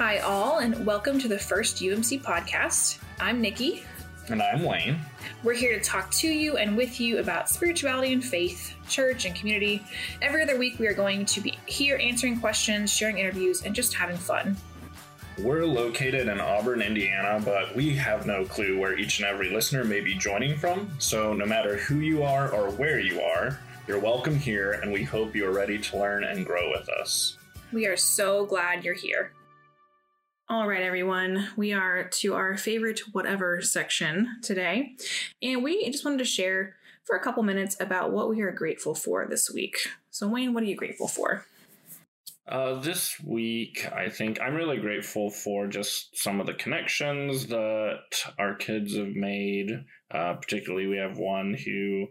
Hi, all, and welcome to the first UMC podcast. I'm Nikki. And I'm Wayne. We're here to talk to you and with you about spirituality and faith, church and community. Every other week, we are going to be here answering questions, sharing interviews, and just having fun. We're located in Auburn, Indiana, but we have no clue where each and every listener may be joining from. So, no matter who you are or where you are, you're welcome here, and we hope you are ready to learn and grow with us. We are so glad you're here. All right, everyone, we are to our favorite whatever section today. And we just wanted to share for a couple minutes about what we are grateful for this week. So, Wayne, what are you grateful for? Uh, this week, I think I'm really grateful for just some of the connections that our kids have made. Uh, particularly, we have one who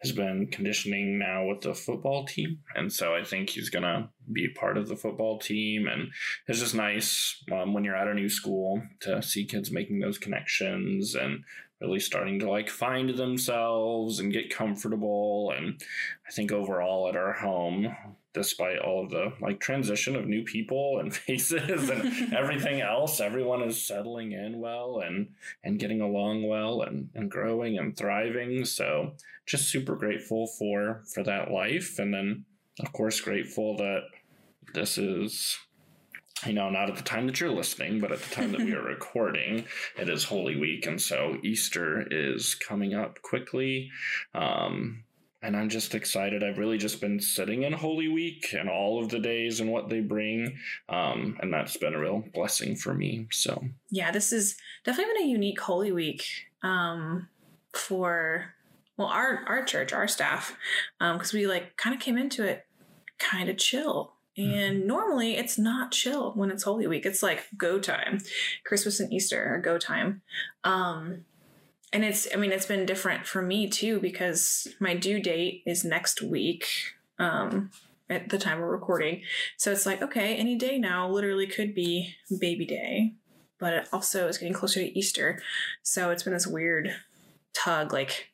has been conditioning now with the football team. And so I think he's going to be part of the football team. And it's just nice um, when you're at a new school to see kids making those connections and really starting to like find themselves and get comfortable. And I think overall at our home, despite all of the like transition of new people and faces and everything else everyone is settling in well and and getting along well and and growing and thriving so just super grateful for for that life and then of course grateful that this is you know, not at the time that you're listening, but at the time that we are recording, it is Holy Week. And so Easter is coming up quickly. Um, and I'm just excited. I've really just been sitting in Holy Week and all of the days and what they bring, um, and that's been a real blessing for me. So yeah, this is definitely been a unique Holy Week um, for well our our church, our staff, because um, we like kind of came into it kind of chill. And mm-hmm. normally it's not chill when it's Holy Week. It's like go time. Christmas and Easter are go time. Um, and it's i mean it's been different for me too because my due date is next week um at the time we're recording. So it's like okay any day now literally could be baby day but it also is getting closer to easter. So it's been this weird tug like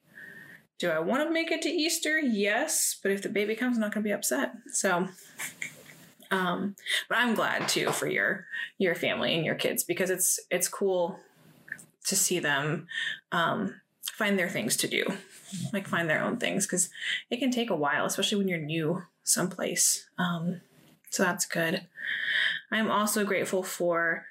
do i want to make it to easter? Yes but if the baby comes i'm not going to be upset. So um but i'm glad too for your your family and your kids because it's it's cool to see them um, find their things to do, like find their own things, because it can take a while, especially when you're new someplace. Um, so that's good. I'm also grateful for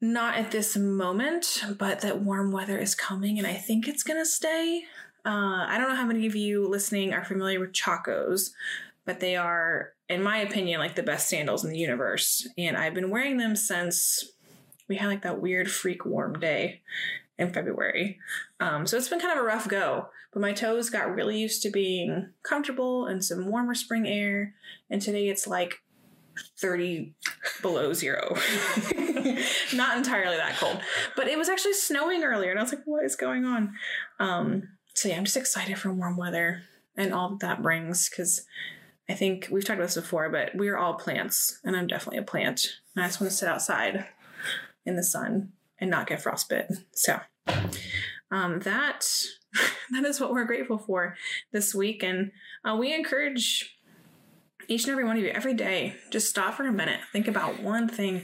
not at this moment, but that warm weather is coming, and I think it's gonna stay. Uh, I don't know how many of you listening are familiar with Chacos, but they are, in my opinion, like the best sandals in the universe. And I've been wearing them since we had like that weird freak warm day in February. Um, so it's been kind of a rough go, but my toes got really used to being comfortable in some warmer spring air. And today it's like 30 below zero. Not entirely that cold, but it was actually snowing earlier. And I was like, what is going on? Um, so yeah, I'm just excited for warm weather and all that, that brings because I think we've talked about this before, but we're all plants and I'm definitely a plant. And I just want to sit outside in the sun and not get frostbite. So um, that that is what we're grateful for this week, and uh, we encourage each and every one of you every day just stop for a minute, think about one thing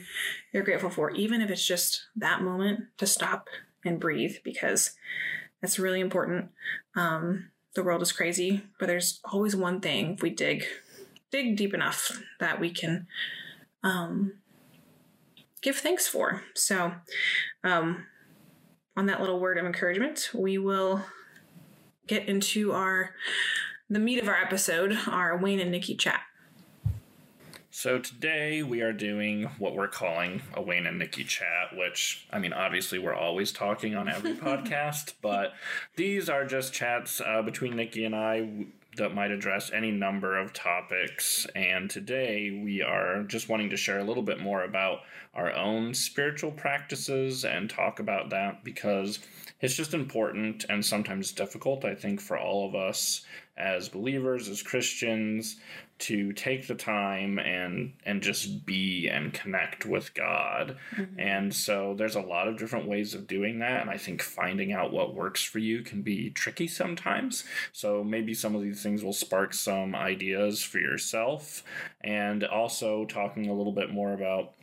you're grateful for, even if it's just that moment to stop and breathe, because that's really important. Um, the world is crazy, but there's always one thing if we dig dig deep enough that we can um, give thanks for. So, um, on that little word of encouragement, we will get into our the meat of our episode, our Wayne and Nikki chat. So today we are doing what we're calling a Wayne and Nikki chat, which I mean, obviously we're always talking on every podcast, but these are just chats uh, between Nikki and I that might address any number of topics. And today we are just wanting to share a little bit more about our own spiritual practices and talk about that because it's just important and sometimes difficult, I think, for all of us as believers, as Christians, to take the time and and just be and connect with God. Mm-hmm. And so there's a lot of different ways of doing that and I think finding out what works for you can be tricky sometimes. So maybe some of these things will spark some ideas for yourself and also talking a little bit more about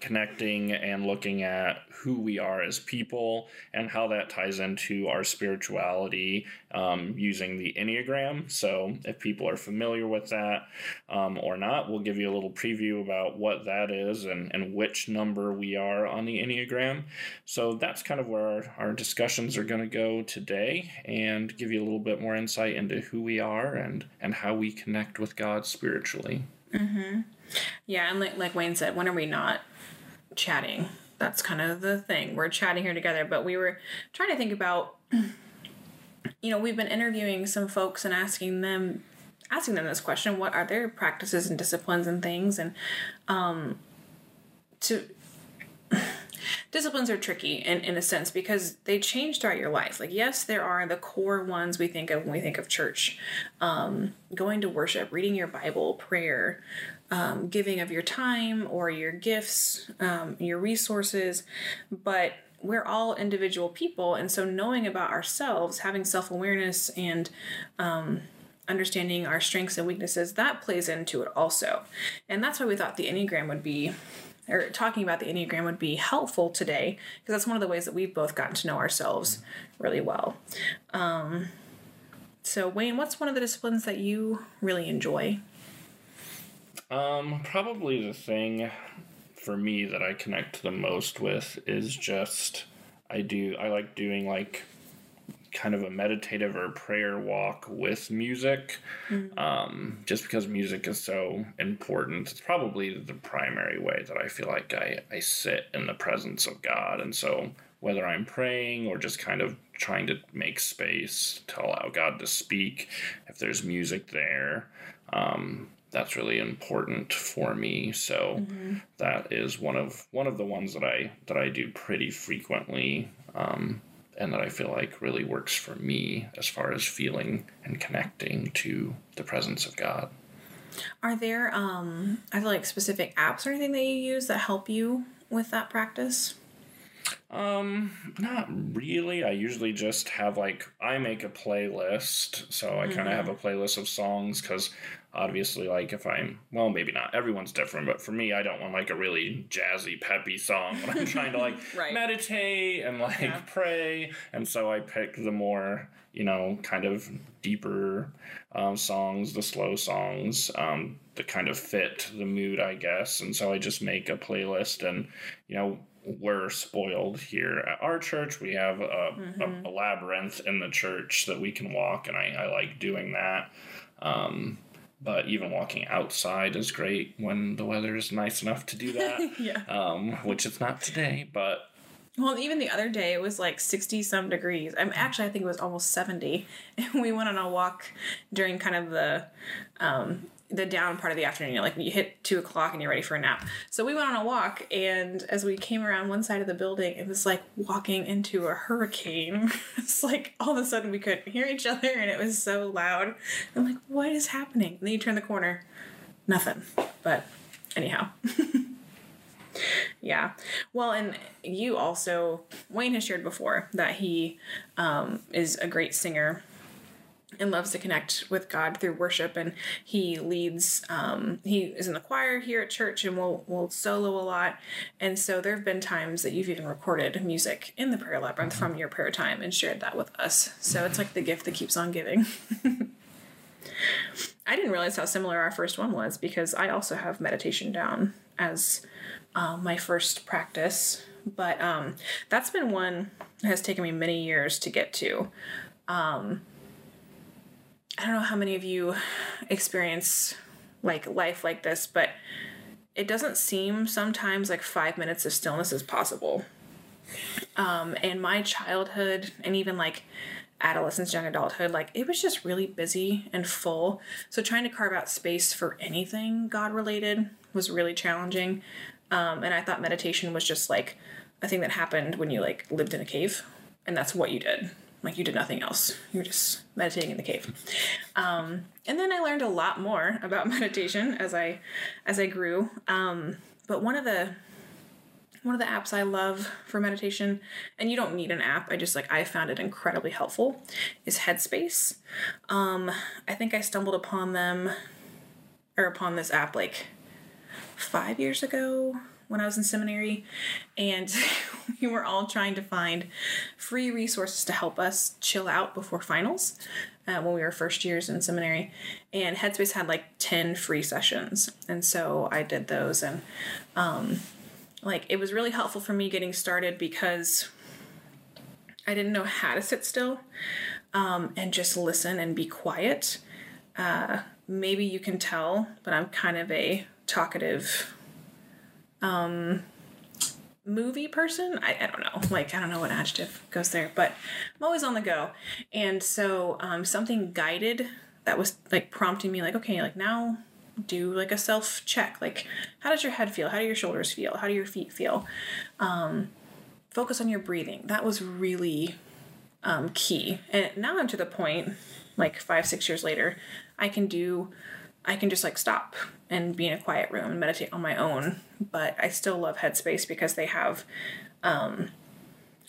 connecting and looking at who we are as people and how that ties into our spirituality um, using the Enneagram. So, if people are familiar with that um, or not, we'll give you a little preview about what that is and, and which number we are on the Enneagram. So, that's kind of where our, our discussions are going to go today and give you a little bit more insight into who we are and, and how we connect with God spiritually. Mm-hmm. Yeah, and like, like Wayne said, when are we not chatting. That's kind of the thing. We're chatting here together, but we were trying to think about you know, we've been interviewing some folks and asking them asking them this question, what are their practices and disciplines and things and um to disciplines are tricky in, in a sense because they change throughout your life. Like, yes, there are the core ones we think of when we think of church um, going to worship, reading your Bible, prayer, um, giving of your time or your gifts, um, your resources, but we're all individual people. And so, knowing about ourselves, having self awareness, and um, understanding our strengths and weaknesses, that plays into it also. And that's why we thought the Enneagram would be or talking about the Enneagram would be helpful today because that's one of the ways that we've both gotten to know ourselves really well. Um, so, Wayne, what's one of the disciplines that you really enjoy? Um, probably the thing for me that I connect the most with is just I do I like doing like kind of a meditative or prayer walk with music mm-hmm. um, just because music is so important it's probably the primary way that i feel like I, I sit in the presence of god and so whether i'm praying or just kind of trying to make space to allow god to speak if there's music there um, that's really important for me. So mm-hmm. that is one of one of the ones that I that I do pretty frequently, um, and that I feel like really works for me as far as feeling and connecting to the presence of God. Are there um, are there like specific apps or anything that you use that help you with that practice? Um, not really. I usually just have like I make a playlist, so I kind of mm-hmm. have a playlist of songs because obviously like if i'm well maybe not everyone's different but for me i don't want like a really jazzy peppy song when i'm trying to like right. meditate and like yeah. pray and so i pick the more you know kind of deeper um, songs the slow songs um, that kind of fit the mood i guess and so i just make a playlist and you know we're spoiled here at our church. We have a, mm-hmm. a, a, labyrinth in the church that we can walk, and I, I like doing that. Um, but even walking outside is great when the weather is nice enough to do that. yeah. Um, which it's not today, but well, even the other day it was like 60 some degrees. I'm actually I think it was almost 70. And we went on a walk during kind of the um, the down part of the afternoon. You know, like you hit two o'clock and you're ready for a nap. So we went on a walk, and as we came around one side of the building, it was like walking into a hurricane. it's like all of a sudden we couldn't hear each other, and it was so loud. I'm like, what is happening? And then you turn the corner, nothing. But anyhow. yeah. Well, and you also, Wayne has shared before that he um, is a great singer and loves to connect with God through worship. And he leads, um, he is in the choir here at church and will will solo a lot. And so there have been times that you've even recorded music in the prayer labyrinth from your prayer time and shared that with us. So it's like the gift that keeps on giving. I didn't realize how similar our first one was because I also have meditation down as uh, my first practice. But um, that's been one that has taken me many years to get to. Um, I don't know how many of you experience like life like this, but it doesn't seem sometimes like five minutes of stillness is possible. Um, and my childhood and even like adolescence, young adulthood, like it was just really busy and full. So trying to carve out space for anything God related was really challenging. Um, and I thought meditation was just like a thing that happened when you like lived in a cave and that's what you did like you did nothing else. You were just meditating in the cave. Um, and then I learned a lot more about meditation as I as I grew. Um, but one of the one of the apps I love for meditation, and you don't need an app, I just like I found it incredibly helpful, is Headspace. Um, I think I stumbled upon them or upon this app like five years ago, when I was in seminary, and we were all trying to find free resources to help us chill out before finals uh, when we were first years in seminary. And Headspace had like 10 free sessions. And so I did those. And um, like it was really helpful for me getting started because I didn't know how to sit still um, and just listen and be quiet. Uh, maybe you can tell, but I'm kind of a talkative um, movie person. I, I don't know. Like, I don't know what adjective goes there, but I'm always on the go. And so um, something guided that was like prompting me, like, okay, like now do like a self check. Like, how does your head feel? How do your shoulders feel? How do your feet feel? Um, focus on your breathing. That was really um, key. And now I'm to the point, like five, six years later, I can do, I can just like stop and be in a quiet room and meditate on my own. But I still love Headspace because they have um,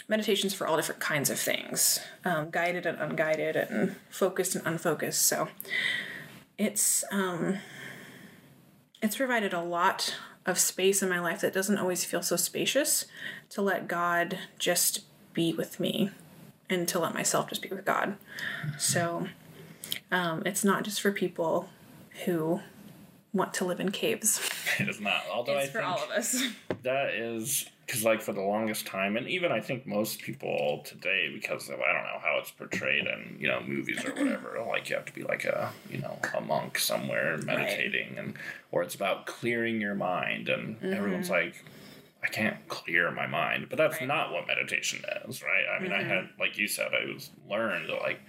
meditations for all different kinds of things um, guided and unguided, and focused and unfocused. So it's, um, it's provided a lot of space in my life that doesn't always feel so spacious to let God just be with me and to let myself just be with God. So um, it's not just for people who want to live in caves. It is not. Although it's I for think all of us. that is because, like, for the longest time, and even I think most people today, because of I don't know how it's portrayed in you know movies or whatever, like you have to be like a you know a monk somewhere meditating, and or it's about clearing your mind, and everyone's like. I can't clear my mind, but that's Mm-hmm. Right. not what meditation is, right? I mean, I had, like you said, I was learned that like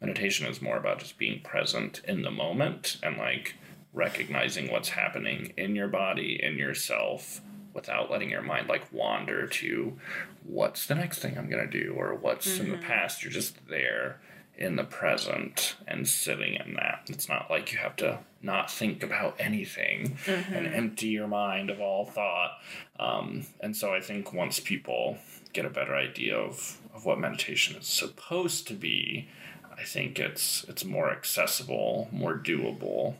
meditation is more about just being present in the moment and like recognizing what's happening in your body, in yourself, without letting your mind like wander to what's the next thing I'm gonna do or what's in the past. You're just there in the present and sitting in that. It's not like you have to not think about anything and empty your mind of all thought. Um, and so I think once people get a better idea of, of what meditation is supposed to be, I think it's it's more accessible, more doable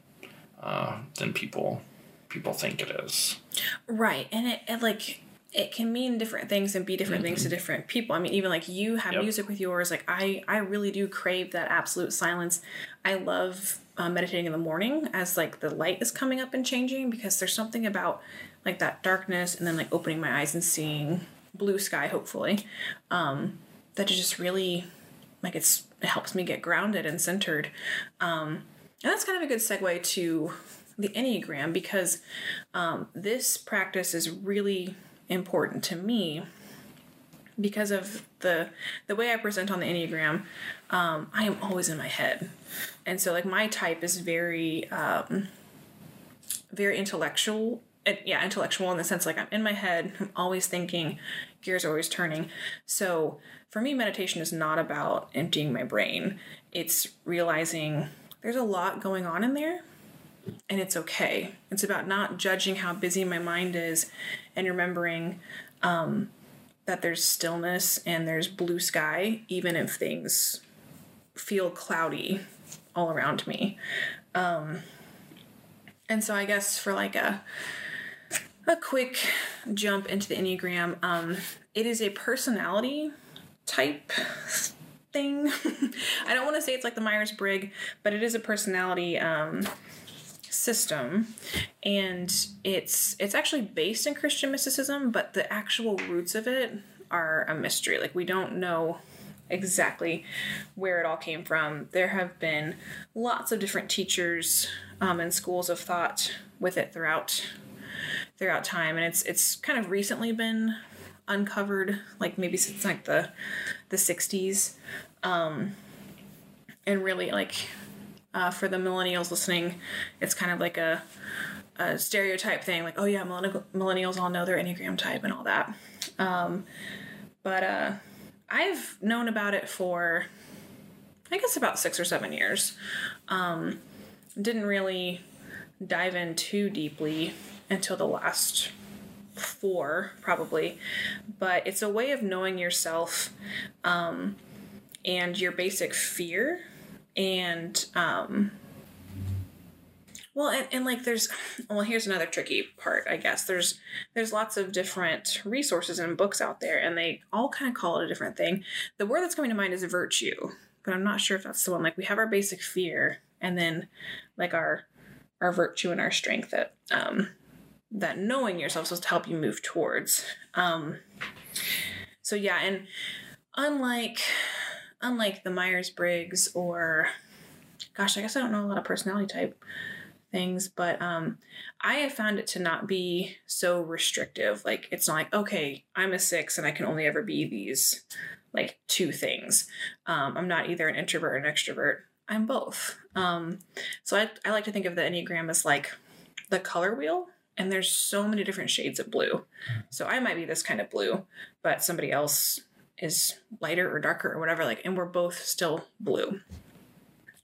uh, than people people think it is. Right. And it, it like it can mean different things and be different things to different people. I mean, even like you have Yep. music with yours. Like I, I really do crave that absolute silence. I love uh, meditating in the morning as like the light is coming up and changing because there's something about like that darkness and then like opening my eyes and seeing blue sky, hopefully, um, that just really like it's it helps me get grounded and centered. Um, and that's kind of a good segue to the Enneagram because um, this practice is really important to me because of the the way I present on the Enneagram. Um, I am always in my head, and so like my type is very um, very intellectual. uh, Yeah, intellectual in the sense like I'm in my head. I'm always thinking. Gears are always turning. So for me, meditation is not about emptying my brain. It's realizing there's a lot going on in there and it's okay. It's about not judging how busy my mind is and remembering um, that there's stillness and there's blue sky, even if things feel cloudy all around me. Um, and so I guess for like a a quick jump into the Enneagram, um, it is a personality type thing. I don't want to say it's like the Myers Briggs, but it is a personality um, system, and it's it's actually based in Christian mysticism, but the actual roots of it are a mystery. Like we don't know exactly where it all came from. There have been lots of different teachers um, and schools of thought with it throughout throughout time, and it's it's kind of recently been uncovered, like maybe since like the the '60s, um, and really like uh, for the millennials listening, it's kind of like a, a stereotype thing, like oh yeah, millenni- millennials all know their enneagram type and all that. Um, but uh, I've known about it for I guess about six or seven years. Um, didn't really dive in too deeply until the last four, probably. But it's a way of knowing yourself um, and your basic fear and um, Well, and, and like there's well, here's another tricky part, I guess. There's there's lots of different resources and books out there, and they all kind of call it a different thing. The word that's coming to mind is virtue, but I'm not sure if that's the one. Like we have our basic fear, and then like our our virtue and our strength that um that knowing yourself is to help you move towards. Um so yeah, and unlike unlike the Myers Briggs or gosh, I guess I don't know a lot of personality type things, but um, I have found it to not be so restrictive. Like it's not like okay, I'm a six and I can only ever be these like two things. Um, I'm not either an introvert or an extrovert. I'm both. Um, so I, I like to think of the Enneagram as like the color wheel, and there's so many different shades of blue. So I might be this kind of blue, but somebody else is lighter or darker or whatever. Like, and we're both still blue.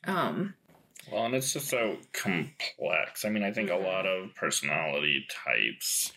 Um, well, and it's just so complex. I mean, I think a lot of personality types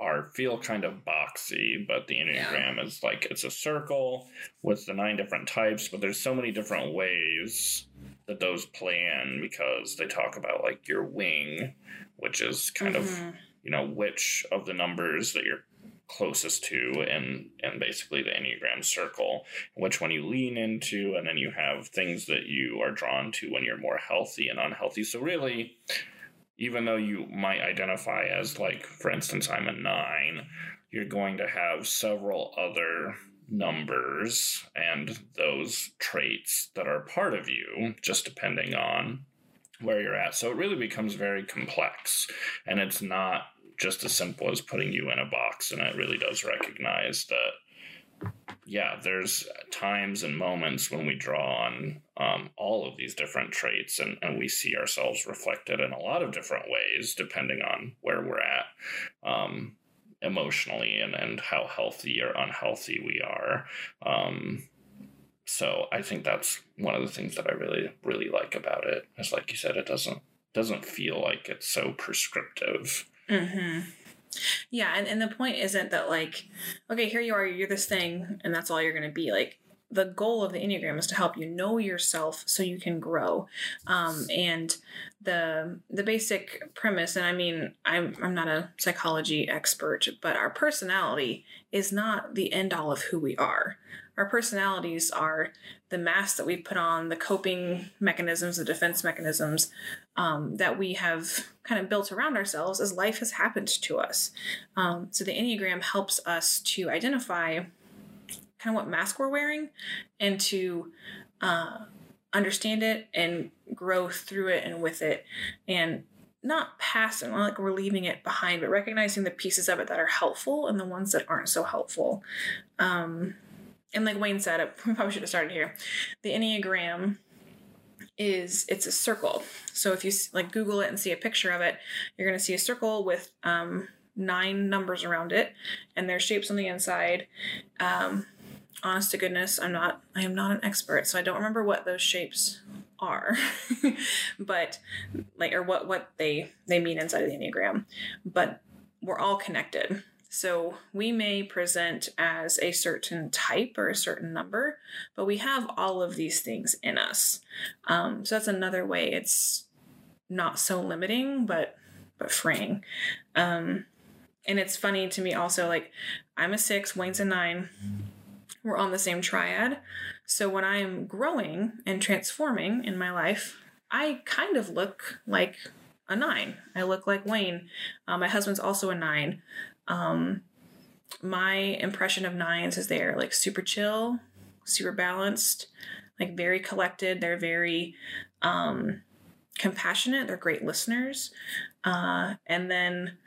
are feel kind of boxy, but the Enneagram yeah. is like it's a circle with the nine different types, but there's so many different ways that those play in because they talk about like your wing, which is kind mm-hmm. of you know which of the numbers that you're closest to and and basically the enneagram circle which one you lean into and then you have things that you are drawn to when you're more healthy and unhealthy so really even though you might identify as like for instance i'm a 9 you're going to have several other numbers and those traits that are part of you just depending on where you're at so it really becomes very complex and it's not just as simple as putting you in a box. And it really does recognize that, yeah, there's times and moments when we draw on um, all of these different traits and, and we see ourselves reflected in a lot of different ways depending on where we're at. Um, emotionally and, and how healthy or unhealthy we are. Um, so I think that's one of the things that I really really like about it. Is like you said, it doesn't doesn't feel like it's so prescriptive. Mm-hmm. Yeah, and, and the point isn't that like, okay, here you are, you're this thing, and that's all you're gonna be. Like the goal of the Enneagram is to help you know yourself so you can grow. Um, and the the basic premise, and I mean, I'm I'm not a psychology expert, but our personality is not the end all of who we are. Our personalities are the mask that we put on, the coping mechanisms, the defense mechanisms um, that we have kind of built around ourselves as life has happened to us. Um, so the Enneagram helps us to identify kind of what mask we're wearing and to uh, understand it and grow through it and with it and not pass it, not like we're leaving it behind, but recognizing the pieces of it that are helpful and the ones that aren't so helpful. Um, and like Wayne said, we probably should have started here. The Enneagram is it's a circle. So if you like Google it and see a picture of it, you're going to see a circle with um, nine numbers around it, and there's shapes on the inside. Um, honest to goodness, I'm not I am not an expert, so I don't remember what those shapes are, but like or what what they they mean inside of the enneagram. But we're all connected. So we may present as a certain type or a certain number, but we have all of these things in us. Um, so that's another way it's not so limiting, but but freeing. Um, and it's funny to me also, like I'm a six, Wayne's a nine. We're on the same triad. So when I am growing and transforming in my life, I kind of look like a nine. I look like Wayne. Uh, my husband's also a nine. Um, my impression of nines is they're like super chill, super balanced, like very collected. They're very um, compassionate. They're great listeners. Uh, and then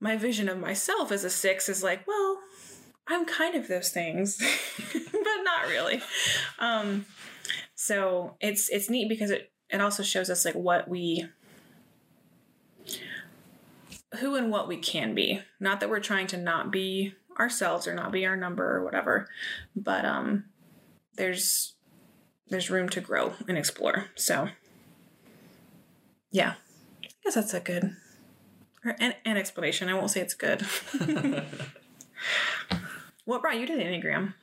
my vision of myself as a six is like, well, I'm kind of those things, but not really. Um, so it's it's neat because it it also shows us like what we who and what we can be. Not that we're trying to not be ourselves or not be our number or whatever, but um there's there's room to grow and explore. So yeah. I guess that's a good or an, an explanation. I won't say it's good. what brought you to the Enneagram?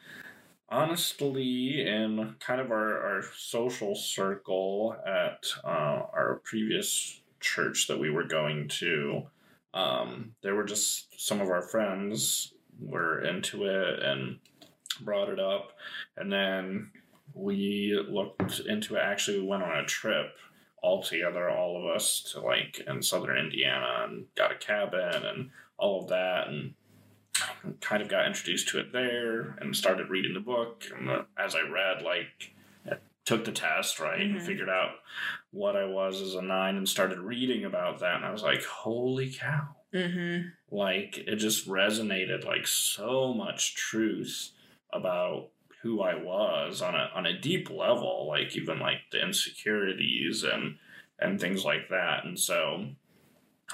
honestly in kind of our, our social circle at uh, our previous church that we were going to, um, there were just some of our friends were into it and brought it up, and then we looked into it. Actually, we went on a trip all together, all of us, to like in southern Indiana and got a cabin and all of that, and kind of got introduced to it there and started reading the book. And as I read, like, took the test, right, Mhm. and figured out what I was as a nine and started reading about that. And I was like, holy cow. Mm-hmm. Like, it just resonated like so much truth about who I was on a on a deep level, like even like the insecurities and and things like that. And so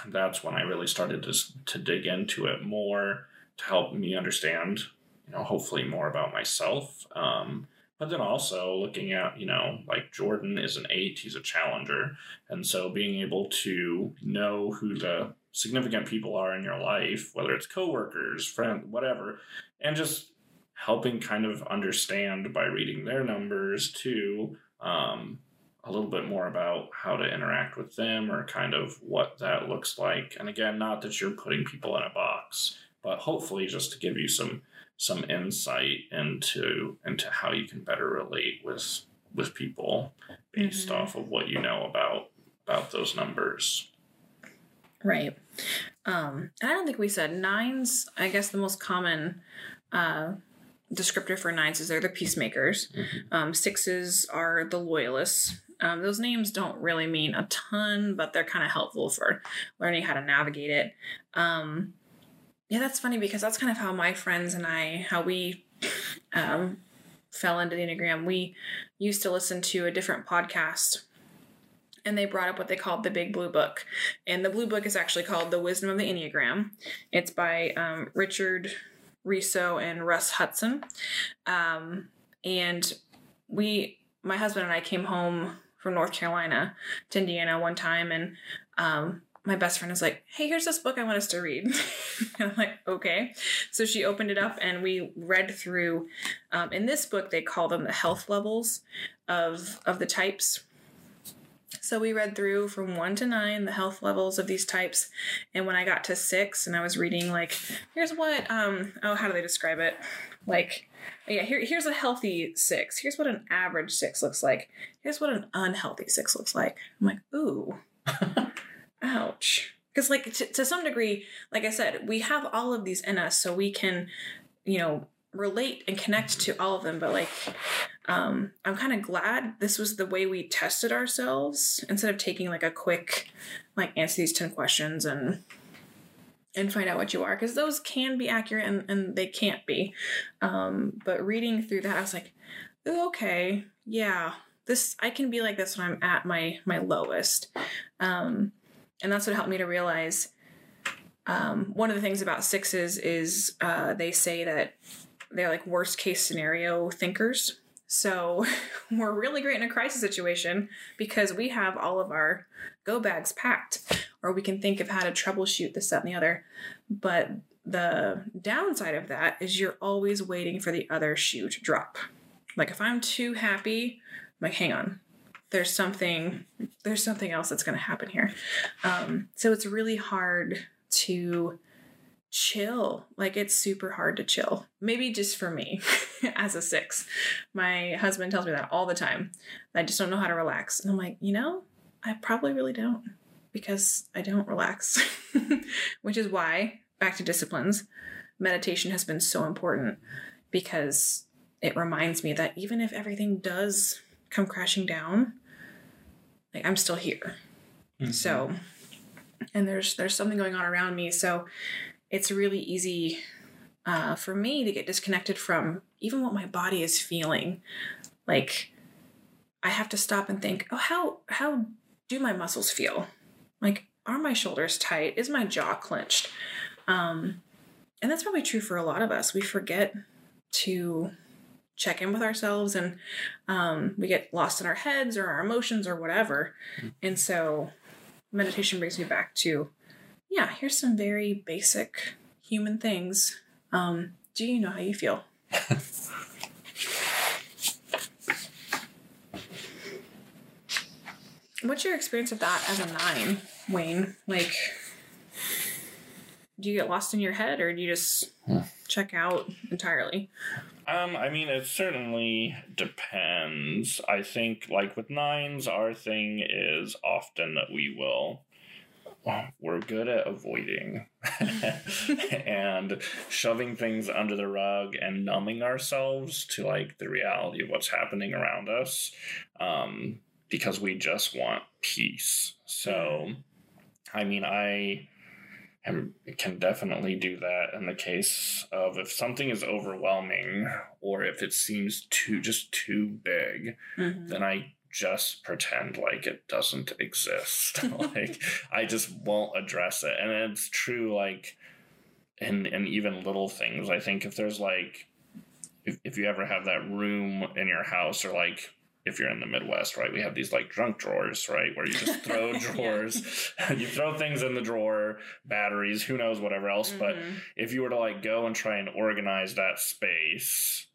that's when I really started to to dig into it more to help me understand, you know, hopefully more about myself. Um, but then also looking at, you know, like Jordan is an eight, he's a challenger. And so being able to know who the significant people are in your life, whether it's coworkers, friend, whatever, and just helping kind of understand by reading their numbers too, um, a little bit more about how to interact with them or kind of what that looks like. And again, not that you're putting people in a box, but hopefully just to give you some some insight into into how you can better relate with with people based Mhm. off of what you know about about those numbers. Right. Um, I don't think we said nines. I guess the most common uh, descriptor for nines is they're the peacemakers. Mhm. Um, sixes are the loyalists. Um, those names don't really mean a ton, but they're kind of helpful for learning how to navigate it. Um, yeah, that's funny because that's kind of how my friends and I, how we um, fell into the Enneagram. We used to listen to a different podcast and they brought up what they called the Big Blue Book. And the Blue Book is actually called The Wisdom of the Enneagram. It's by um, Richard Riso and Russ Hudson. Um, and we, my husband and I came home from North Carolina to Indiana one time, and um, my best friend is like, Hey, here's this book I want us to read. and I'm like, Okay. So she opened it up and we read through. Um, in this book, they call them the health levels of, of the types. So we read through from one to nine the health levels of these types, and when I got to six, and I was reading like, here's what um oh how do they describe it? Like, yeah, here here's a healthy six. Here's what an average six looks like. Here's what an unhealthy six looks like. I'm like, ooh, ouch. Because like to, to some degree, like I said, we have all of these in us, so we can, you know, relate and connect to all of them. But like, um, I'm kind of glad this was the way we tested ourselves instead of taking like a quick, like answer these ten questions and and find out what you are because those can be accurate and, and they can't be. Um, but reading through that, I was like, okay, yeah, this I can be like this when I'm at my my lowest. Um, and that's what helped me to realize. Um, one of the things about sixes is uh, they say that they're like worst case scenario thinkers. So we're really great in a crisis situation because we have all of our go bags packed, or we can think of how to troubleshoot this, that, and the other. But the downside of that is you're always waiting for the other shoe to drop. Like if I'm too happy, I'm like, hang on, there's something, there's something else that's going to happen here. Um, so it's really hard to chill. Like it's super hard to chill. Maybe just for me as a six. My husband tells me that all the time. I just don't know how to relax. And I'm like, you know, I probably really don't because I don't relax. Which is why, back to disciplines, meditation has been so important because it reminds me that even if everything does come crashing down, like I'm still here. So, and there's there's something going on around me. So, it's really easy uh, for me to get disconnected from even what my body is feeling. Like, I have to stop and think, oh, how how do my muscles feel? Like, are my shoulders tight? Is my jaw clenched? Um, and that's probably true for a lot of us. We forget to check in with ourselves and um, we get lost in our heads or our emotions or whatever. And so meditation brings me back to yeah, here's some very basic human things. Um, do you know how you feel? What's your experience of that as a nine, Wayne? Like, do you get lost in your head or do you just Hmm. check out entirely? Um, I mean, it certainly depends. I think, like with nines, our thing is often that we will. well, We're good at avoiding and shoving things under the rug and numbing ourselves to like the reality of what's happening around us um, because we just want peace. So, I mean, I am, can definitely do that in the case of if something is overwhelming or if it seems too just too big, Mhm. then I just pretend like it doesn't exist. like I just won't address it. And it's true like and in even little things. I think if there's like if, if you ever have that room in your house or like if you're in the Midwest, right, we have these like drunk drawers, right, where you just throw drawers, you throw things in the drawer, batteries, who knows, whatever else. But Mhm. if you were to like go and try and organize that space,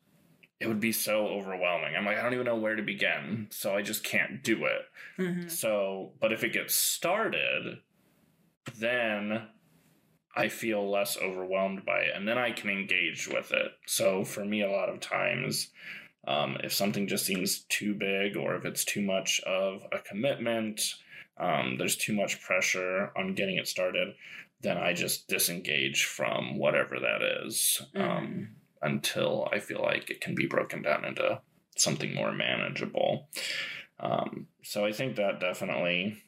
it would be so overwhelming. I'm like, I don't even know where to begin. So I just can't do it. Mhm. So, but if it gets started, then I feel less overwhelmed by it and then I can engage with it. So for me, a lot of times, um, if something just seems too big or if it's too much of a commitment, um, there's too much pressure on getting it started, then I just disengage from whatever that is um, until I feel like it can be broken down into something more manageable. Um, so I think that definitely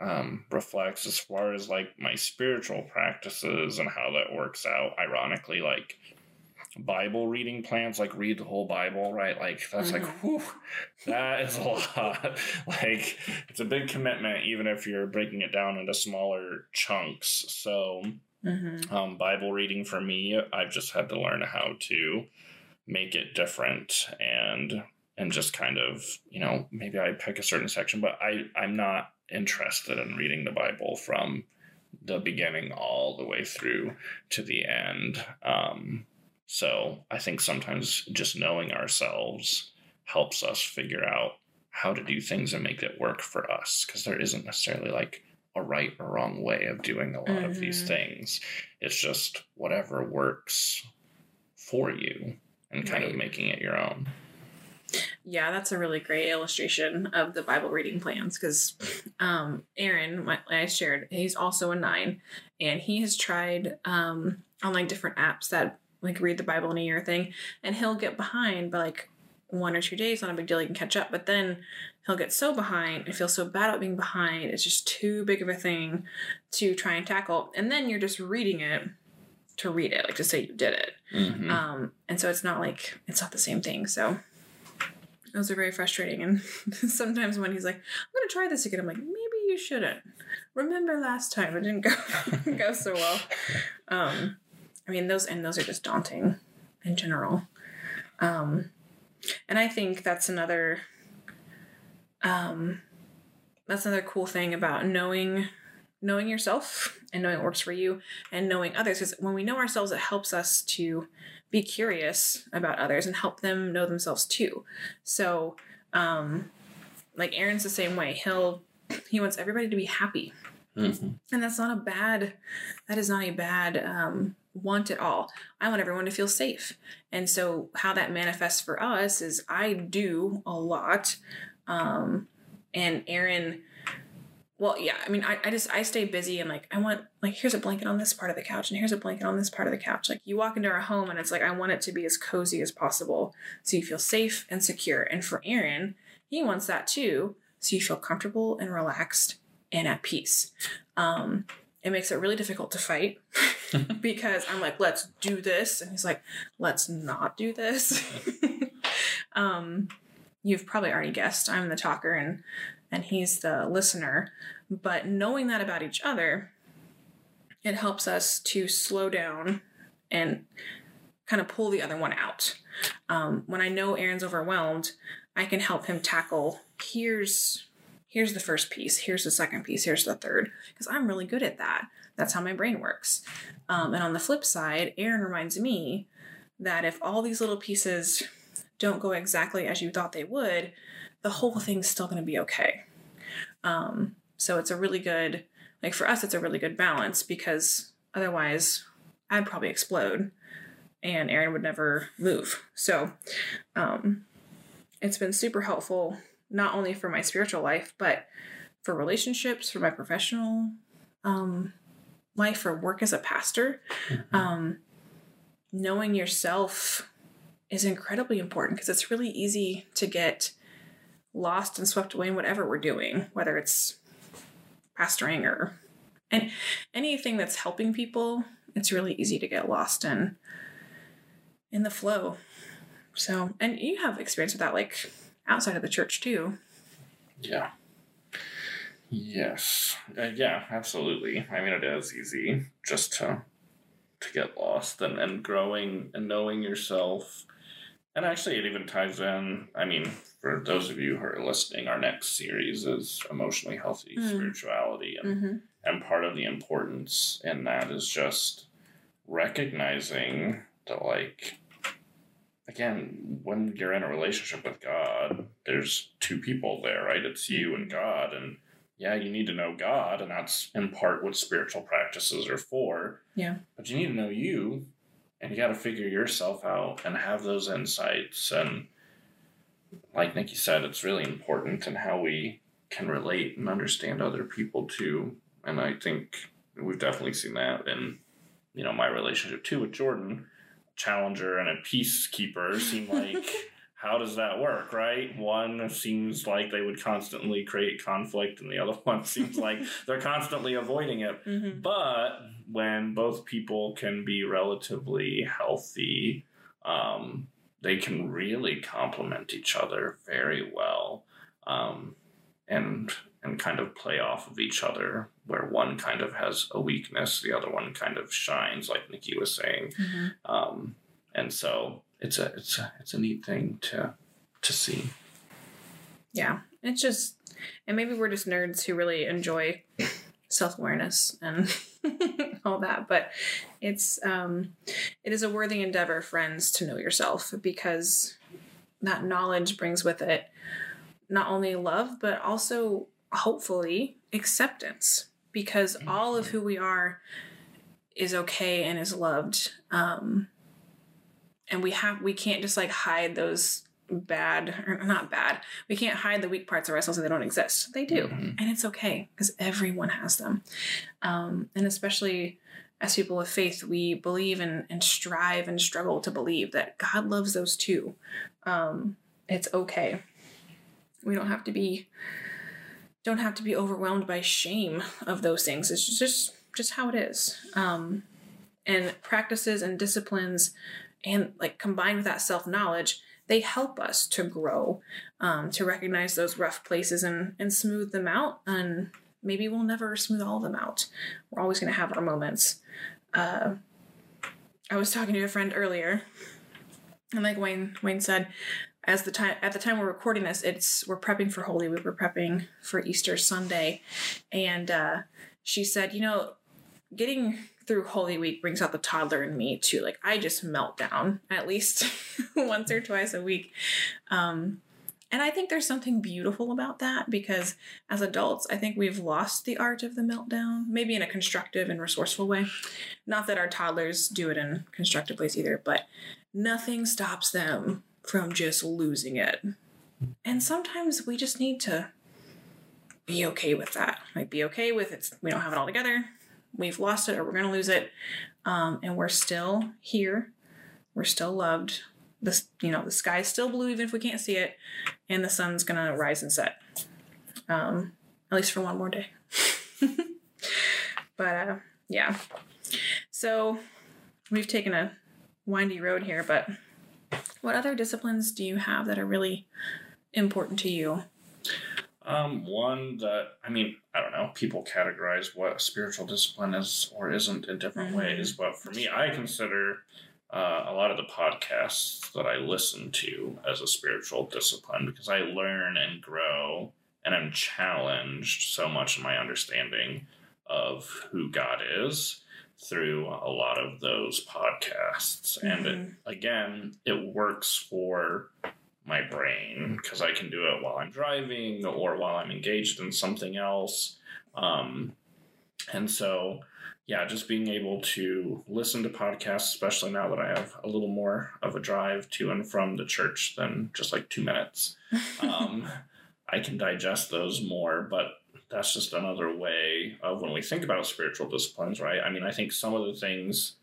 um, reflects as far as like my spiritual practices and how that works out. Ironically, like Bible reading plans, like read the whole Bible, right? Like that's like, Mhm. whew, that is a lot. like it's a big commitment, even if you're breaking it down into smaller chunks. So Mhm. um, Bible reading for me, I've just had to learn how to make it different and and just kind of you know maybe I pick a certain section, but I I'm not interested in reading the Bible from the beginning all the way through to the end. Um, so I think sometimes just knowing ourselves helps us figure out how to do things and make it work for us because there isn't necessarily like a right or wrong way of doing a lot of these Mhm. things. It's just whatever works for you and kind of making it your own. Yeah, that's a really great illustration of the Bible reading plans because um, Aaron, my, I shared, he's also a nine, and he has tried um, on like different apps that like read the Bible in a year thing, and he'll get behind by like one or two days, not a big deal, he can catch up, but then he'll get so behind and feel so bad about being behind. It's just too big of a thing to try and tackle, and then you're just reading it to read it, like to say you did it. Mhm. Um, and so it's not like it's not the same thing. So those are very frustrating. And sometimes when he's like, "I'm gonna try this again," I'm like, "Maybe you shouldn't." Remember last time it didn't go go so well. Um, I mean those and those are just daunting in general. Um, and I think that's another. Um, that's another cool thing about knowing knowing yourself and knowing what works for you and knowing others because when we know ourselves it helps us to be curious about others and help them know themselves too so um like aaron's the same way he'll he wants everybody to be happy Mhm. and that's not a bad that is not a bad um want it all. I want everyone to feel safe. And so how that manifests for us is i do a lot um and aaron well yeah i mean I, I just i stay busy and like i want like here's a blanket on this part of the couch and here's a blanket on this part of the couch. Like you walk into our home and it's like i want it to be as cozy as possible so you feel safe and secure. And for aaron he wants that too. So you feel comfortable and relaxed and at peace. Um it makes it really difficult to fight because i'm like let's do this and he's like let's not do this um you've probably already guessed i'm the talker and and he's the listener. But knowing that about each other, it helps us to slow down and kind of pull the other one out. Um, when I know Aaron's overwhelmed, I can help him tackle here's here's the first piece, here's the second piece, here's the third, because I'm really good at that. That's how my brain works. Um, and on the flip side, Aaron reminds me that if all these little pieces don't go exactly as you thought they would, the whole thing's still going to be okay. Um, so it's a really good, like for us, it's a really good balance because otherwise I'd probably explode and Aaron would never move. So um, it's been super helpful, not only for my spiritual life, but for relationships, for my professional um, life, for work as a pastor. Um, knowing yourself is incredibly important because it's really easy to get lost and swept away in whatever we're doing, whether it's pastoring or and anything that's helping people. It's really easy to get lost in in the flow. So, and you have experience with that, like outside of the church too. Yeah. Yes. Uh, yeah, absolutely. I mean, it is easy just to to get lost and, and growing and knowing yourself. And actually, it even ties in. I mean, for those of you who are listening, our next series is emotionally healthy Mm. spirituality, and Mm-hmm. and part of the importance in that is just recognizing that, like, again, when you're in a relationship with God, there's two people there, right? It's mm-hmm. you and God, and yeah, you need to know God, and that's in part what spiritual practices are for. Yeah. But you need to know you, and you got to figure yourself out and have those insights. And like Nikki said, it's really important in how we can relate and understand other people too. And I think we've definitely seen that in, you know, my relationship too with Jordan. Challenger and a peacekeeper seem like how does that work, right? One seems like they would constantly create conflict, and the other one seems like they're constantly avoiding it. Mm-hmm. But when both people can be relatively healthy, um, they can really complement each other very well, um, and and kind of play off of each other. Where one kind of has a weakness, the other one kind of shines, like Nikki was saying. Mm-hmm. Um, and so it's a it's a it's a neat thing to to see. Yeah. It's just, and maybe we're just nerds who really enjoy self awareness and all that. But it's, um, it is a worthy endeavor, friends, to know yourself because that knowledge brings with it not only love, but also hopefully acceptance. Because all of who we are is okay and is loved. Um, and we have, we can't just like hide those bad or not bad we can't hide the weak parts of ourselves and they don't exist. They do Mhm. and it's okay because everyone has them. Um, and especially as people of faith we believe and, and strive and struggle to believe that god loves those too. Um, it's okay. We don't have to be don't have to be overwhelmed by shame of those things. It's just just, how it is. Um, and practices and disciplines and like combined with that self-knowledge they help us to grow um, to recognize those rough places and and smooth them out. And maybe we'll never smooth all of them out. We're always going to have our moments. Uh, i was talking to a friend earlier and like wayne wayne said as the time at the time we're recording this it's we're prepping for holy week we're prepping for easter sunday and uh, she said you know getting through Holy Week brings out the toddler in me too. Like I just melt down at least once or twice a week. Um, and I think there's something beautiful about that because as adults, I think we've lost the art of the meltdown, maybe in a constructive and resourceful way. Not that our toddlers do it in constructive ways either, but nothing stops them from just losing it. And sometimes we just need to be okay with that. Like be okay with it. we don't have it all together. We've lost it or we're going to lose it. Um, and we're still here. We're still loved. This you know the sky's still blue even if we can't see it. And the sun's going to rise and set. Um, at least for one more day. But uh, yeah. So we've taken a windy road here but what other disciplines do you have that are really important to you Um, one that I mean, I don't know. People categorize what spiritual discipline is or isn't in different Mhm. ways, but for me, I consider uh, a lot of the podcasts that I listen to as a spiritual discipline because I learn and grow, and I'm challenged so much in my understanding of who God is through a lot of those podcasts, and it, again, it works for my brain because I can do it while I'm driving or while I'm engaged in something else. Um, and so, yeah, just being able to listen to podcasts, especially now that I have a little more of a drive to and from the church than just like two minutes, um, I can digest those more. But that's just another way of when we think about spiritual disciplines, right? I mean, I think some of the things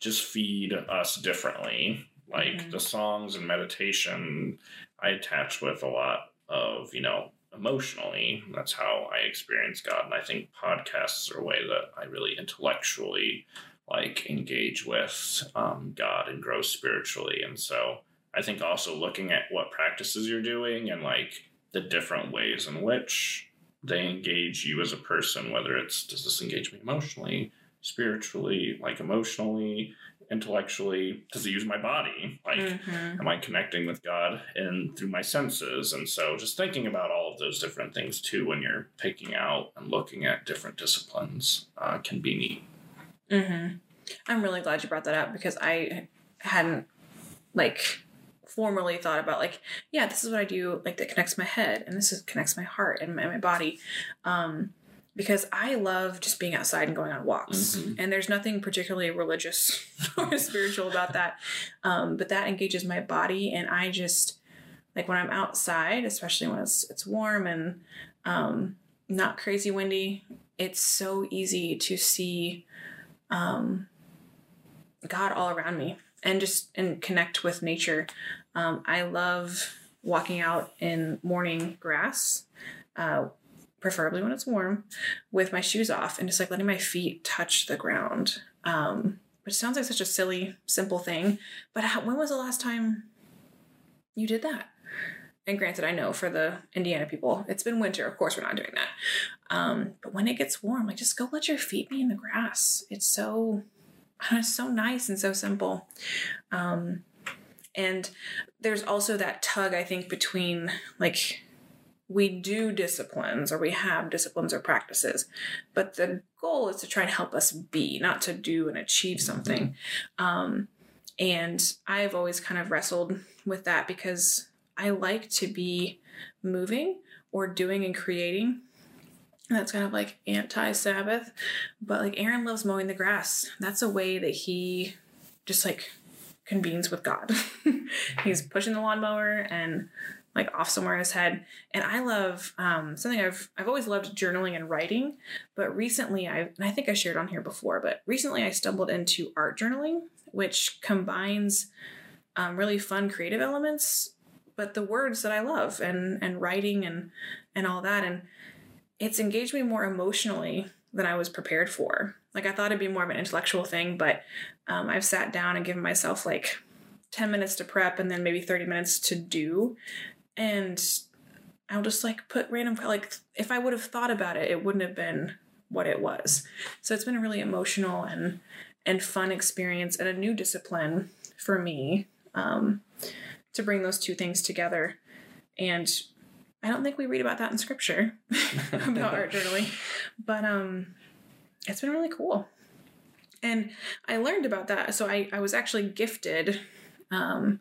just feed us differently. Like Mhm. the songs and meditation, I attach with a lot of, you know, emotionally. That's how I experience God. And I think podcasts are a way that I really intellectually like engage with um, God and grow spiritually. And so I think also looking at what practices you're doing and like the different ways in which they engage you as a person, whether it's does this engage me emotionally, spiritually, like emotionally, intellectually, does it use my body? Like Mhm. am I connecting with God and through my senses? And so just thinking about all of those different things too when you're picking out and looking at different disciplines uh, can be neat. Mm-hmm. I'm really glad you brought that up because I hadn't like formally thought about like, yeah, this is what I do like that connects my head and this is connects my heart and my, my body. Um, because I love just being outside and going on walks. Mhm. And there's nothing particularly religious or spiritual about that. Um, but that engages my body and I just like when I'm outside, especially when it's it's warm and um, not crazy windy, it's so easy to see um, God all around me and just and connect with nature. Um, I love walking out in morning grass, uh, preferably when it's warm, with my shoes off and just like letting my feet touch the ground. Um, which sounds like such a silly, simple thing, but how, when was the last time you did that? And granted, I know for the Indiana people, it's been winter. Of course, we're not doing that. Um, but when it gets warm, like just go let your feet be in the grass. It's so, it's so nice and so simple. Um, and there's also that tug, I think, between like we do disciplines or we have disciplines or practices, but the goal is to try and help us be, not to do and achieve something. Um, and I've always kind of wrestled with that because I like to be moving or doing and creating. And that's kind of like anti Sabbath. But like Aaron loves mowing the grass. That's a way that he just like convenes with God. He's pushing the lawnmower and like off somewhere in his head. And I love um, something I've I've always loved journaling and writing, but recently I and I think I shared on here before, but recently I stumbled into art journaling, which combines um, really fun creative elements, but the words that I love and and writing and and all that, and it's engaged me more emotionally than I was prepared for. Like I thought it'd be more of an intellectual thing, but um, I've sat down and given myself like 10 minutes to prep and then maybe 30 minutes to do and I'll just like put random like if I would have thought about it, it wouldn't have been what it was. So it's been a really emotional and and fun experience and a new discipline for me um, to bring those two things together. And I don't think we read about that in scripture about art journaling, but um, it's been really cool. And I learned about that. So I, I was actually gifted um,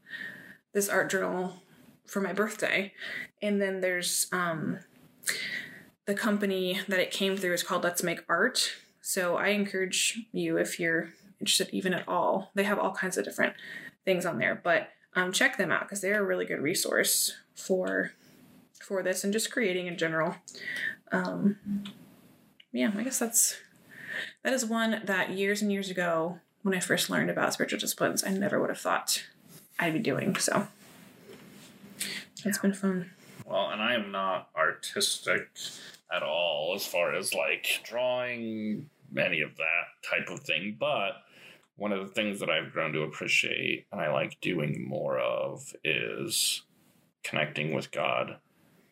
this art journal for my birthday. And then there's um, the company that it came through is called Let's Make Art. So I encourage you if you're interested even at all. They have all kinds of different things on there, but um, check them out because they're a really good resource for for this and just creating in general. Um, yeah, I guess that's that is one that years and years ago when I first learned about spiritual disciplines, I never would have thought I'd be doing. So it's been fun. Well, and I am not artistic at all as far as like drawing, any of that type of thing. But one of the things that I've grown to appreciate and I like doing more of is connecting with God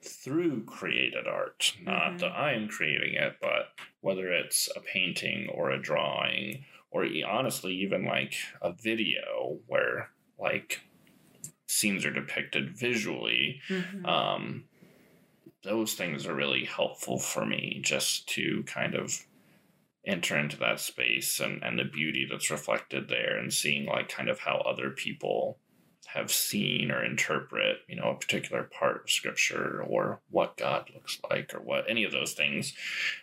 through created art. Not Mhm. that I am creating it, but whether it's a painting or a drawing, or honestly, even like a video where like scenes are depicted visually Mhm. um, those things are really helpful for me just to kind of enter into that space and, and the beauty that's reflected there and seeing like kind of how other people have seen or interpret, you know, a particular part of scripture or what God looks like or what any of those things.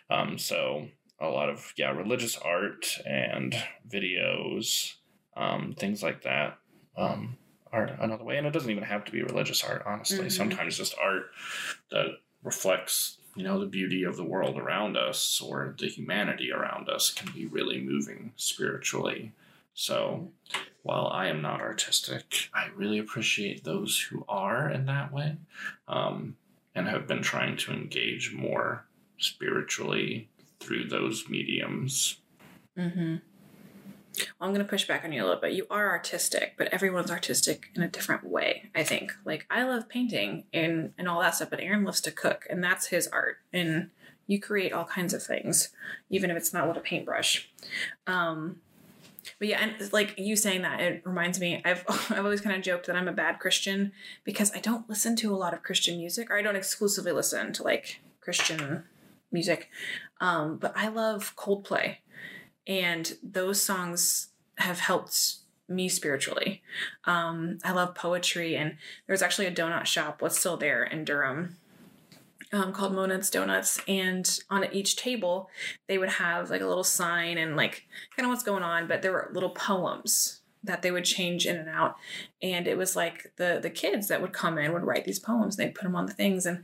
Um, so a lot of yeah, religious art and videos, um, things like that. Um, are another way, and it doesn't even have to be religious art. Honestly, Mhm. sometimes just art that reflects, you know, the beauty of the world around us or the humanity around us can be really moving spiritually. So, while I am not artistic, I really appreciate those who are in that way, um, and have been trying to engage more spiritually through those mediums. Mm-hmm. Well, I'm going to push back on you a little bit. You are artistic, but everyone's artistic in a different way, I think. Like, I love painting and, and all that stuff, but Aaron loves to cook, and that's his art. And you create all kinds of things, even if it's not with a paintbrush. Um, but yeah, and like you saying that, it reminds me. I've I've always kind of joked that I'm a bad Christian because I don't listen to a lot of Christian music, or I don't exclusively listen to like Christian music. Um, but I love Coldplay, and those songs have helped me spiritually. Um, I love poetry, and there's actually a donut shop. What's still there in Durham? Um, called Monuts Donuts, and on each table they would have like a little sign and like kind of what's going on, but there were little poems that they would change in and out, and it was like the the kids that would come in would write these poems. And they'd put them on the things, and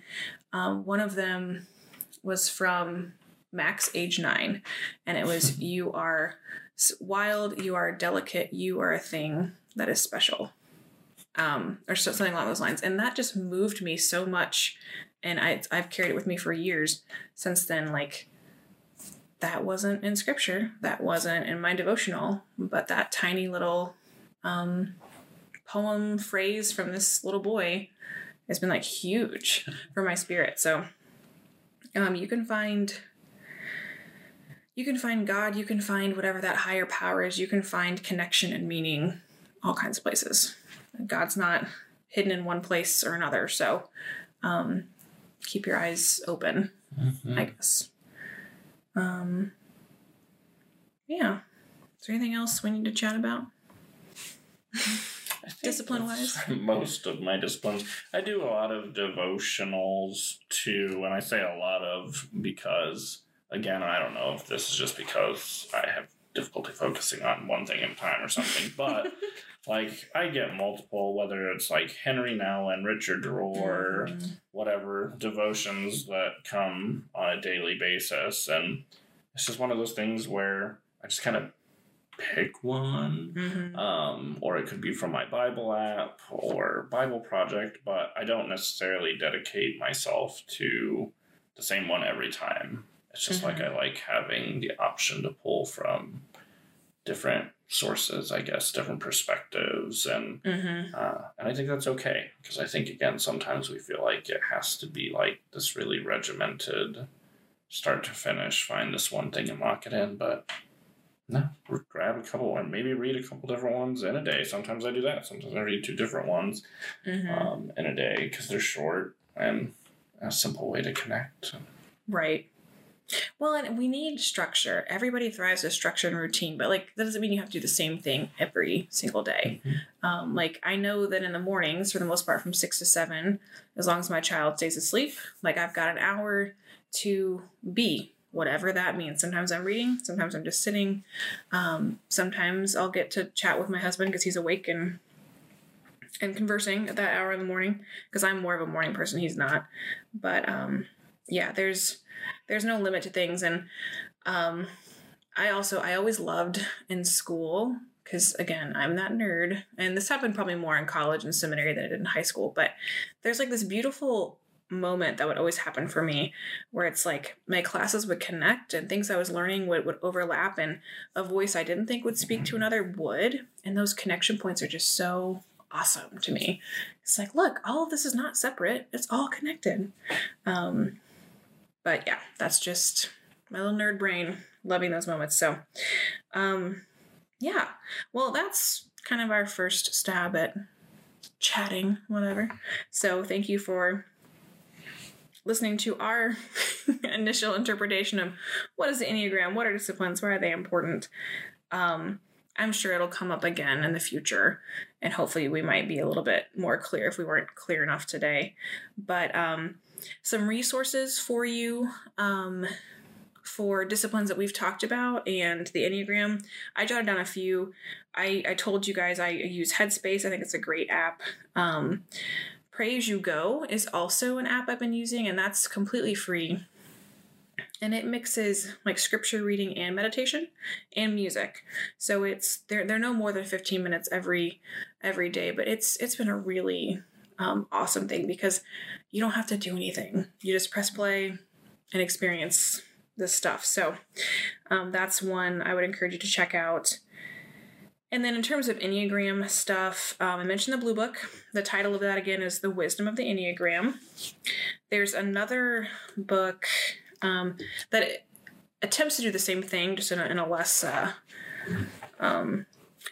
um, one of them was from Max, age nine, and it was "You are wild, you are delicate, you are a thing that is special." Um, or something along those lines, and that just moved me so much, and I I've carried it with me for years since then. Like that wasn't in scripture, that wasn't in my devotional, but that tiny little um, poem phrase from this little boy has been like huge for my spirit. So um, you can find you can find God, you can find whatever that higher power is, you can find connection and meaning all kinds of places. God's not hidden in one place or another. So um, keep your eyes open, I guess. Um, yeah. Is there anything else we need to chat about? Discipline-wise? Most of my disciplines. I do a lot of devotionals too, and I say a lot of because, again, I don't know if this is just because I have difficulty focusing on one thing at a time or something, but like I get multiple, whether it's like Henri Nouwen and Richard Rohr, Mhm. whatever devotions that come on a daily basis, and it's just one of those things where I just kind of pick one Mhm. um, or it could be from my Bible app or Bible project, but I don't necessarily dedicate myself to the same one every time. It's just like I like having the option to pull from different sources, I guess, different perspectives, and Mhm. uh, and I think that's okay because I think again sometimes we feel like it has to be like this really regimented, start to finish, find this one thing and lock it in, but no, grab a couple and maybe read a couple different ones in a day. Sometimes I do that. Sometimes I read two different ones Mhm. um, in a day because they're short and a simple way to connect. Right. Well, and we need structure. Everybody thrives with structure and routine, but like that doesn't mean you have to do the same thing every single day. Um, like I know that in the mornings, for the most part, from six to seven, as long as my child stays asleep, like I've got an hour to be whatever that means. Sometimes I'm reading, sometimes I'm just sitting. Um, sometimes I'll get to chat with my husband because he's awake and and conversing at that hour in the morning because I'm more of a morning person. He's not, but um, yeah, there's there's no limit to things. And um i also i always loved in school because again i'm that nerd. And this happened probably more in college and seminary than it did in high school. But there's like this beautiful moment that would always happen for me where it's like my classes would connect and things i was learning would, would overlap and a voice i didn't think would speak to another would. And those connection points are just so awesome to me. It's like look all of this is not separate. It's all connected. Um but yeah, that's just my little nerd brain loving those moments. So, um, yeah, well, that's kind of our first stab at chatting, whatever. So, thank you for listening to our initial interpretation of what is the Enneagram, what are disciplines, why are they important. Um, I'm sure it'll come up again in the future, and hopefully we might be a little bit more clear if we weren't clear enough today. But um, some resources for you um, for disciplines that we've talked about and the Enneagram. I jotted down a few. I, I told you guys I use Headspace. I think it's a great app. Um, You Go is also an app I've been using, and that's completely free and it mixes like scripture reading and meditation and music so it's they're, they're no more than 15 minutes every every day but it's it's been a really um, awesome thing because you don't have to do anything you just press play and experience this stuff so um, that's one i would encourage you to check out and then in terms of Enneagram stuff, um, I mentioned the Blue Book. The title of that again is The Wisdom of the Enneagram. There's another book um, that attempts to do the same thing, just in a, in a less, uh, um,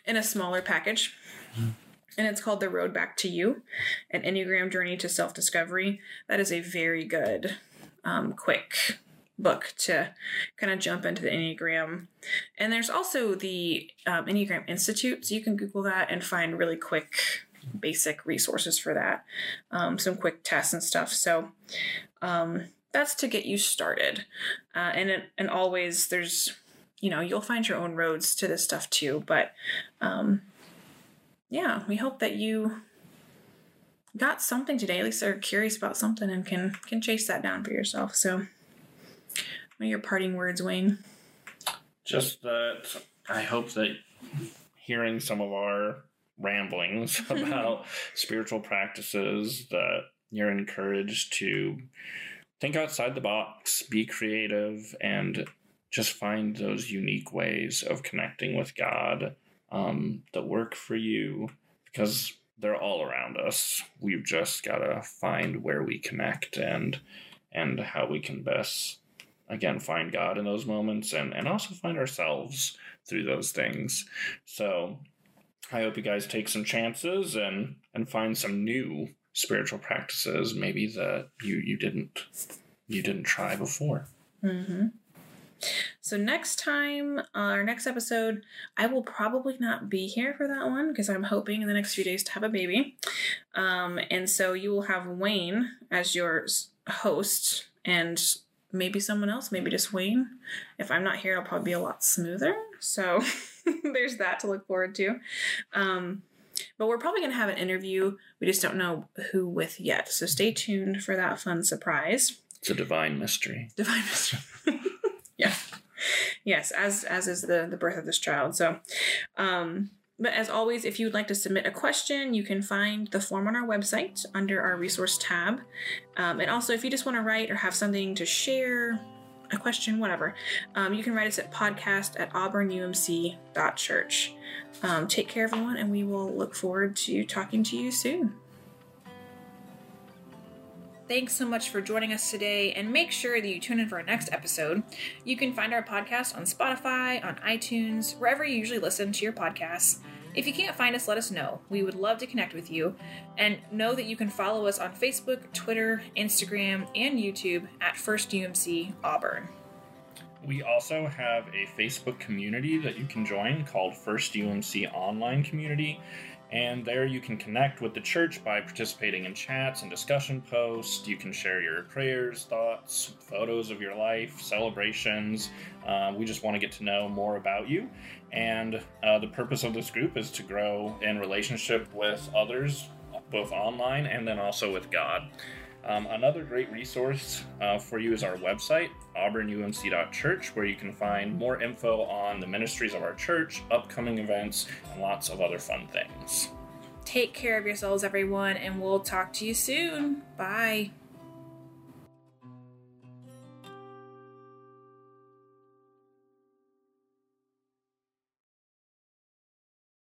in a smaller package. And it's called The Road Back to You An Enneagram Journey to Self Discovery. That is a very good, um, quick book to kind of jump into the Enneagram. And there's also the um, Enneagram Institute. So you can Google that and find really quick, basic resources for that. Um, some quick tests and stuff. So, um, that's to get you started. Uh, and it, and always there's you know you'll find your own roads to this stuff too. But um, yeah, we hope that you got something today. At least are curious about something and can can chase that down for yourself. So, what are your parting words, Wayne? Just that I hope that hearing some of our ramblings about spiritual practices that you're encouraged to think outside the box, be creative, and just find those unique ways of connecting with God um, that work for you because they're all around us. We've just got to find where we connect and and how we can best again find God in those moments and and also find ourselves through those things. So I hope you guys take some chances and and find some new spiritual practices maybe that you you didn't you didn't try before. Mm-hmm. So next time, uh, our next episode, I will probably not be here for that one because I'm hoping in the next few days to have a baby. Um, and so you will have Wayne as your host and maybe someone else, maybe just Wayne. If I'm not here, it'll probably be a lot smoother. So there's that to look forward to. Um, but we're probably going to have an interview. We just don't know who with yet. So stay tuned for that fun surprise. It's a divine mystery. Divine mystery. Yes, as as is the the birth of this child. So, um, but as always, if you'd like to submit a question, you can find the form on our website under our resource tab. Um, and also, if you just want to write or have something to share, a question, whatever, um, you can write us at podcast at auburnumc.church. Um, take care, everyone, and we will look forward to talking to you soon. Thanks so much for joining us today, and make sure that you tune in for our next episode. You can find our podcast on Spotify, on iTunes, wherever you usually listen to your podcasts. If you can't find us, let us know. We would love to connect with you. And know that you can follow us on Facebook, Twitter, Instagram, and YouTube at First UMC Auburn. We also have a Facebook community that you can join called First UMC Online Community. And there you can connect with the church by participating in chats and discussion posts. You can share your prayers, thoughts, photos of your life, celebrations. Uh, we just want to get to know more about you. And uh, the purpose of this group is to grow in relationship with others, both online and then also with God. Um, another great resource uh, for you is our website, auburnumc.church, where you can find more info on the ministries of our church, upcoming events, and lots of other fun things. Take care of yourselves, everyone, and we'll talk to you soon. Bye.